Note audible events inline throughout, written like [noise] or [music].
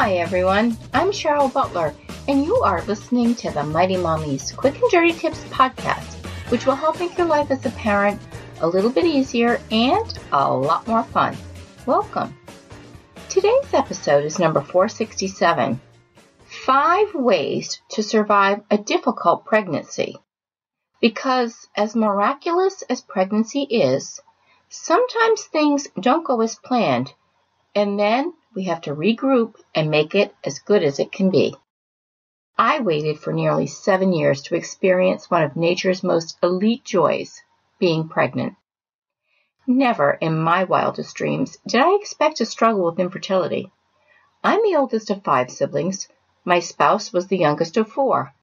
Hi, everyone. I'm Cheryl Butler, and you are listening to the Mighty Mommy's Quick and Dirty Tips podcast, which will help make your life as a parent a little bit easier and a lot more fun. Welcome. Today's episode is number 467 Five Ways to Survive a Difficult Pregnancy. Because, as miraculous as pregnancy is, sometimes things don't go as planned, and then we have to regroup and make it as good as it can be. I waited for nearly seven years to experience one of nature's most elite joys, being pregnant. Never in my wildest dreams did I expect to struggle with infertility. I'm the oldest of five siblings. My spouse was the youngest of four.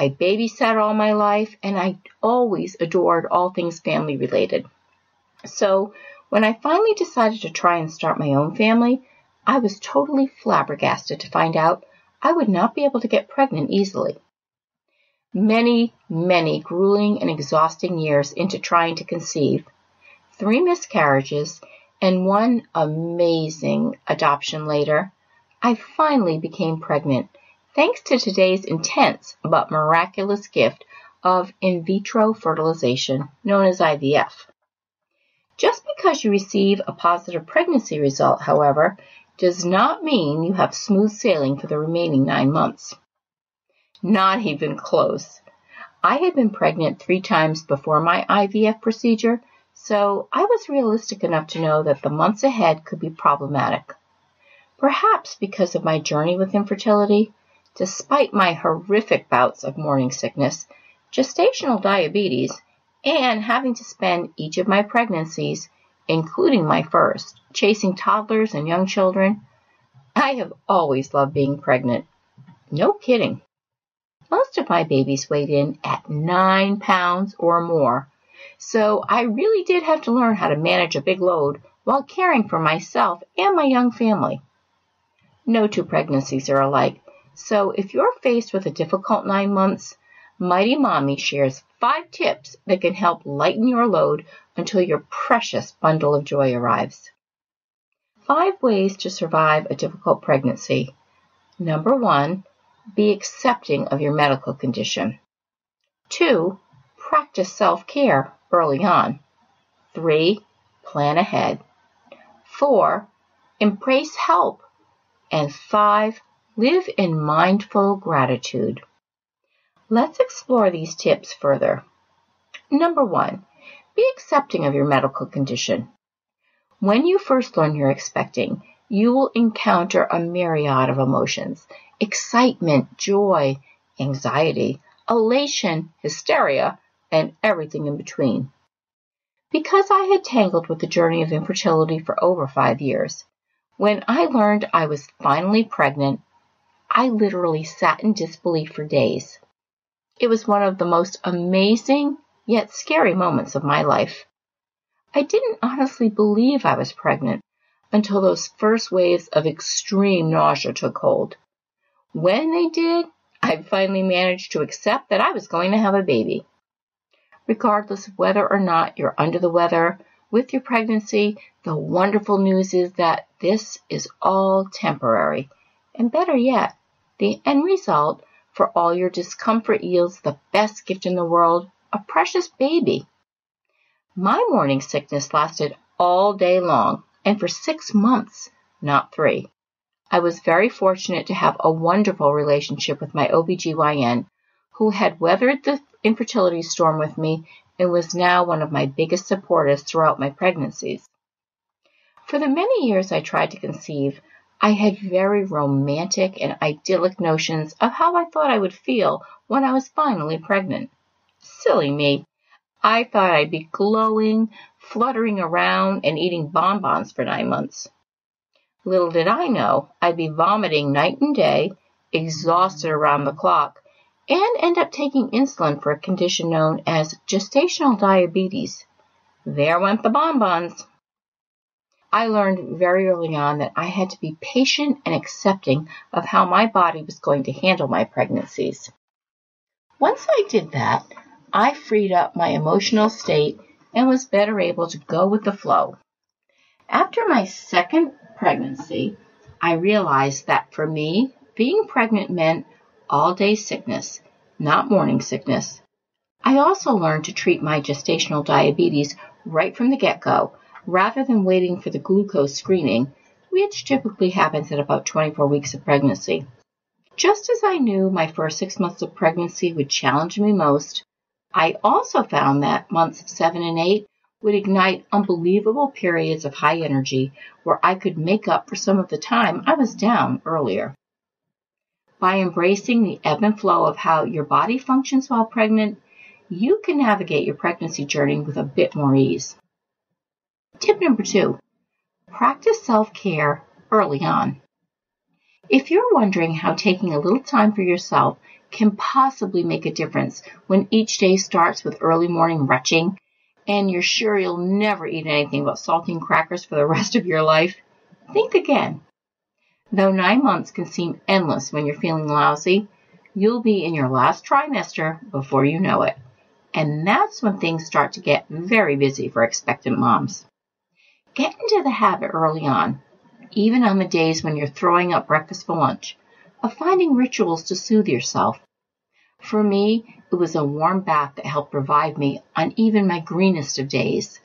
I babysat all my life and I always adored all things family related. So when I finally decided to try and start my own family, I was totally flabbergasted to find out I would not be able to get pregnant easily. Many, many grueling and exhausting years into trying to conceive, three miscarriages, and one amazing adoption later, I finally became pregnant thanks to today's intense but miraculous gift of in vitro fertilization, known as IVF. Just because you receive a positive pregnancy result, however, does not mean you have smooth sailing for the remaining nine months. Not even close. I had been pregnant three times before my IVF procedure so I was realistic enough to know that the months ahead could be problematic. Perhaps because of my journey with infertility, despite my horrific bouts of morning sickness, gestational diabetes, and having to spend each of my pregnancies, including my first, chasing toddlers and young children, I have always loved being pregnant. No kidding. Most of my babies weighed in at nine pounds or more, so I really did have to learn how to manage a big load while caring for myself and my young family. No two pregnancies are alike, so if you're faced with a difficult nine months, Mighty Mommy shares five tips that can help lighten your load until your precious bundle of joy arrives. Five ways to survive a difficult pregnancy. Number one, be accepting of your medical condition. Two, practice self care early on. 3. Plan ahead. 4. Embrace help. And 5. Live in mindful gratitude. Let's explore these tips further. Number 1. Be accepting of your medical condition. When you first learn you're expecting, you will encounter a myriad of emotions excitement, joy, anxiety, elation, hysteria, and everything in between. Because I had tangled with the journey of infertility for over five years, when I learned I was finally pregnant, I literally sat in disbelief for days. It was one of the most amazing yet scary moments of my life. I didn't honestly believe I was pregnant until those first waves of extreme nausea took hold. When they did, I finally managed to accept that I was going to have a baby regardless of whether or not you're under the weather with your pregnancy. The wonderful news is that this is all temporary. And better yet, the end result for all your discomfort yields the best gift in the world, a precious baby. My morning sickness lasted all day long and for six months, not three. I was very fortunate to have a wonderful relationship with my OBGYN who had weathered the infertility storm with me and was now one of my biggest supporters throughout my pregnancies. For the many years I tried to conceive, I had very romantic and idyllic notions of how I thought I would feel when I was finally pregnant. Silly me. I thought I'd be glowing, fluttering around, and eating bonbons for nine months. Little did I know I'd be vomiting night and day, exhausted around the clock, and end up taking insulin for a condition known as gestational diabetes. There went the bonbons. I learned very early on that I had to be patient and accepting of how my body was going to handle my pregnancies. Once I did that, I freed up my emotional state and was better able to go with the flow. After my second pregnancy, I realized that for me, being pregnant meant all day sickness, not morning sickness. I also learned to treat my gestational diabetes right from the get go, rather than waiting for the glucose screening, which typically happens at about 24 weeks of pregnancy. Just as I knew my first six months of pregnancy would challenge me most, I also found that months of seven and eight would ignite unbelievable periods of high energy where I could make up for some of the time I was down earlier. By embracing the ebb and flow of how your body functions while pregnant, you can navigate your pregnancy journey with a bit more ease. Tip number two, practice self-care early on. If you're wondering how taking a little time for yourself can possibly make a difference when each day starts with early morning retching and you're sure you'll never eat anything but saltine crackers for the [laughs] rest of your life, think again. Though nine months can seem endless when you're feeling lousy, you'll be in your last trimester before you know it. And that's when things start to get very busy for expectant moms. Get into the habit early on even on the days when you're throwing up breakfast for lunch, of finding rituals to soothe yourself. For me, it was a warm bath that helped revive me on even my greenest of days.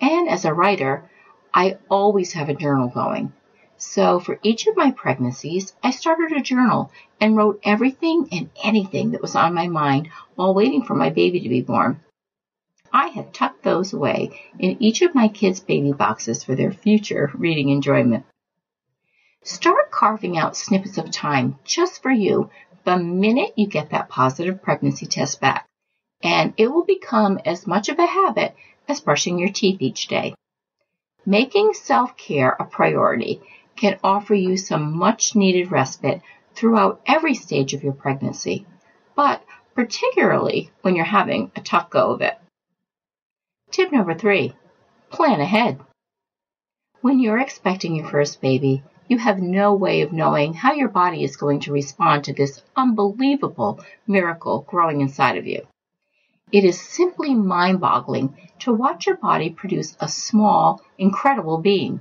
And as a writer, I always have a journal going. So for each of my pregnancies, I started a journal and wrote everything and anything that was on my mind while waiting for my baby to be born. I have tucked those away in each of my kids' baby boxes for their future reading enjoyment. Start carving out snippets of time just for you the minute you get that positive pregnancy test back, and it will become as much of a habit as brushing your teeth each day. Making self-care a priority can offer you some much needed respite throughout every stage of your pregnancy, but particularly when you're having a tough go of it. Tip number three, plan ahead. When you're expecting your first baby, you have no way of knowing how your body is going to respond to this unbelievable miracle growing inside of you. It is simply mind boggling to watch your body produce a small, incredible being.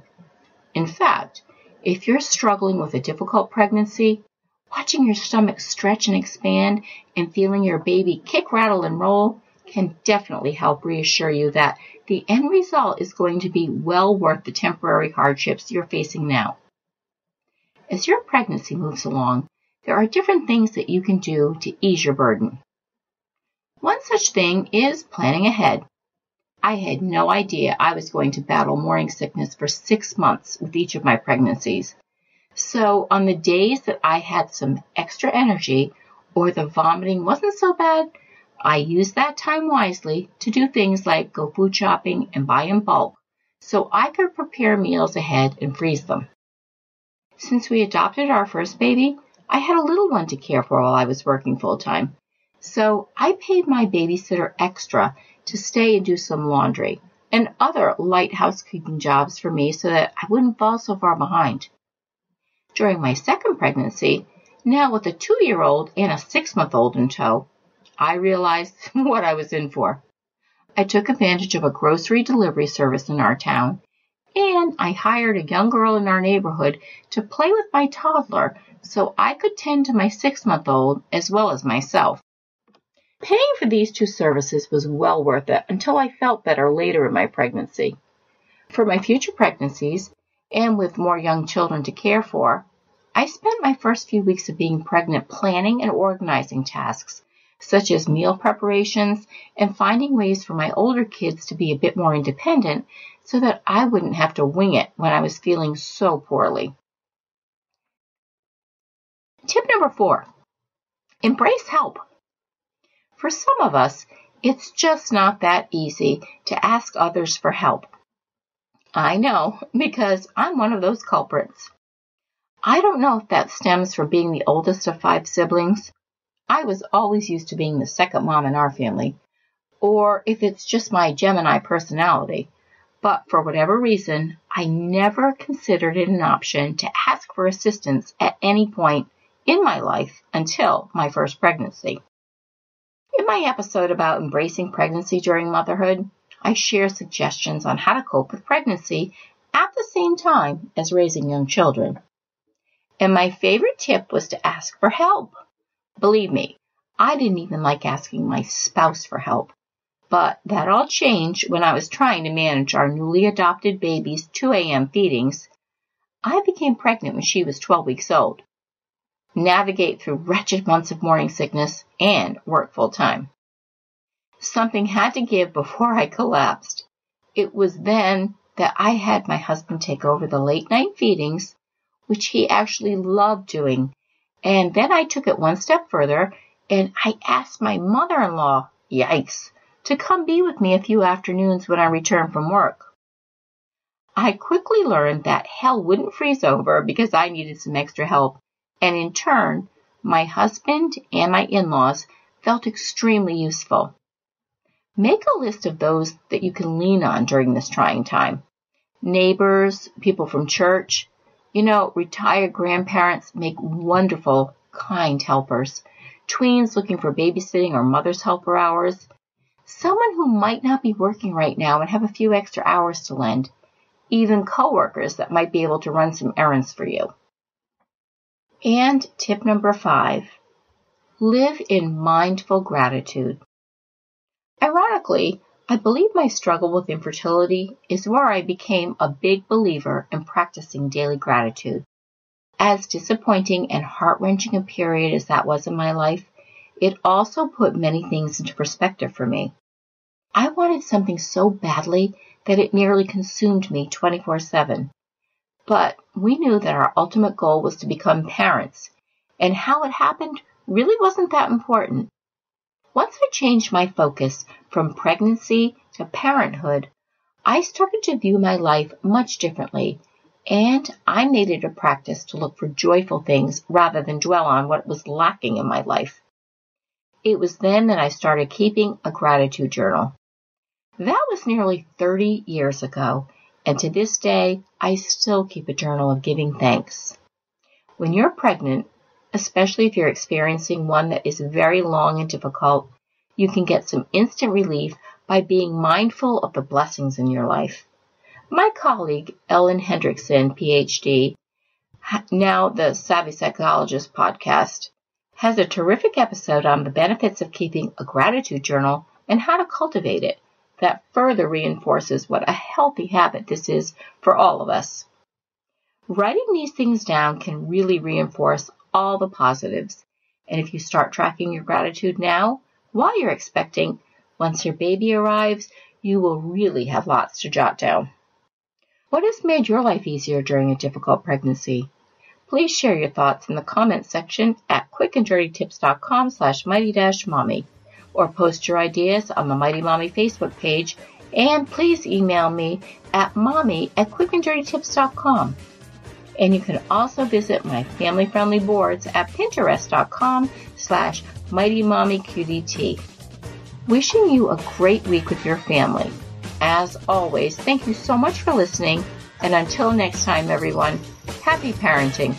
In fact, if you're struggling with a difficult pregnancy, watching your stomach stretch and expand and feeling your baby kick, rattle, and roll can definitely help reassure you that the end result is going to be well worth the temporary hardships you're facing now. As your pregnancy moves along, there are different things that you can do to ease your burden. One such thing is planning ahead. I had no idea I was going to battle morning sickness for six months with each of my pregnancies. So on the days that I had some extra energy or the vomiting wasn't so bad, I used that time wisely to do things like go food shopping and buy in bulk so I could prepare meals ahead and freeze them. Since we adopted our first baby, I had a little one to care for while I was working full time. So I paid my babysitter extra to stay and do some laundry and other light housekeeping jobs for me so that I wouldn't fall so far behind. During my second pregnancy, now with a two year old and a six month old in tow, I realized [laughs] what I was in for. I took advantage of a grocery delivery service in our town and I hired a young girl in our neighborhood to play with my toddler so I could tend to my six month old as well as myself. Paying for these two services was well worth it until I felt better later in my pregnancy. For my future pregnancies, and with more young children to care for, I spent my first few weeks of being pregnant planning and organizing tasks, such as meal preparations and finding ways for my older kids to be a bit more independent so that I wouldn't have to wing it when I was feeling so poorly. Tip number four, embrace help. For some of us, it's just not that easy to ask others for help. I know [laughs] because I'm one of those culprits. I don't know if that stems from being the oldest of five siblings. I was always used to being the second mom in our family, or if it's just my Gemini personality but for whatever reason, I never considered it an option to ask for assistance at any point in my life until my first pregnancy. In my episode about embracing pregnancy during motherhood, I share suggestions on how to cope with pregnancy at the same time as raising young children. And my favorite tip was to ask for help. Believe me, I didn't even like asking my spouse for help. But that all changed when I was trying to manage our newly adopted baby's 2 a.m. feedings. I became pregnant when she was 12 weeks old. Navigate through wretched months of morning sickness and work full time. Something had to give before I collapsed. It was then that I had my husband take over the late night feedings, which he actually loved doing. And then I took it one step further and I asked my mother in law, yikes, to come be with me a few afternoons when I returned from work. I quickly learned that hell wouldn't freeze over because I needed some extra help, and in turn, my husband and my in-laws felt extremely useful. Make a list of those that you can lean on during this trying time. Neighbors, people from church, you know, retired grandparents make wonderful, kind helpers. Tweens looking for babysitting or mother's helper hours, someone who might not be working right now and have a few extra hours to lend, even coworkers that might be able to run some errands for you. And tip number five, live in mindful gratitude. Ironically, I believe my struggle with infertility is where I became a big believer in practicing daily gratitude. As disappointing and heart wrenching a period as that was in my life, it also put many things into perspective for me. I wanted something so badly that it nearly consumed me 24 7. But we knew that our ultimate goal was to become parents, and how it happened really wasn't that important. Once I changed my focus from pregnancy to parenthood, I started to view my life much differently, and I made it a practice to look for joyful things rather than dwell on what was lacking in my life. It was then that I started keeping a gratitude journal. That was nearly 30 years ago, and to this day, I still keep a journal of giving thanks. When you're pregnant, especially if you're experiencing one that is very long and difficult, you can get some instant relief by being mindful of the blessings in your life. My colleague, Ellen Hendriksen, PhD, now the Savvy Psychologist podcast, has a terrific episode on the benefits of keeping a gratitude journal and how to cultivate it that further reinforces what a healthy habit this is for all of us. Writing these things down can really reinforce all the positives. And if you start tracking your gratitude now, while you're expecting, once your baby arrives, you will really have lots to jot down. What has made your life easier during a difficult pregnancy? Please share your thoughts in the comments section at quickanddirtytips.com slash mighty-mommy or post your ideas on the Mighty Mommy Facebook page and please email me at mommy at quickanddirtytips.com. And you can also visit my family-friendly boards at pinterest.com slash mightymommyqdt. Wishing you a great week with your family. As always, thank you so much for listening, and until next time, everyone, happy parenting.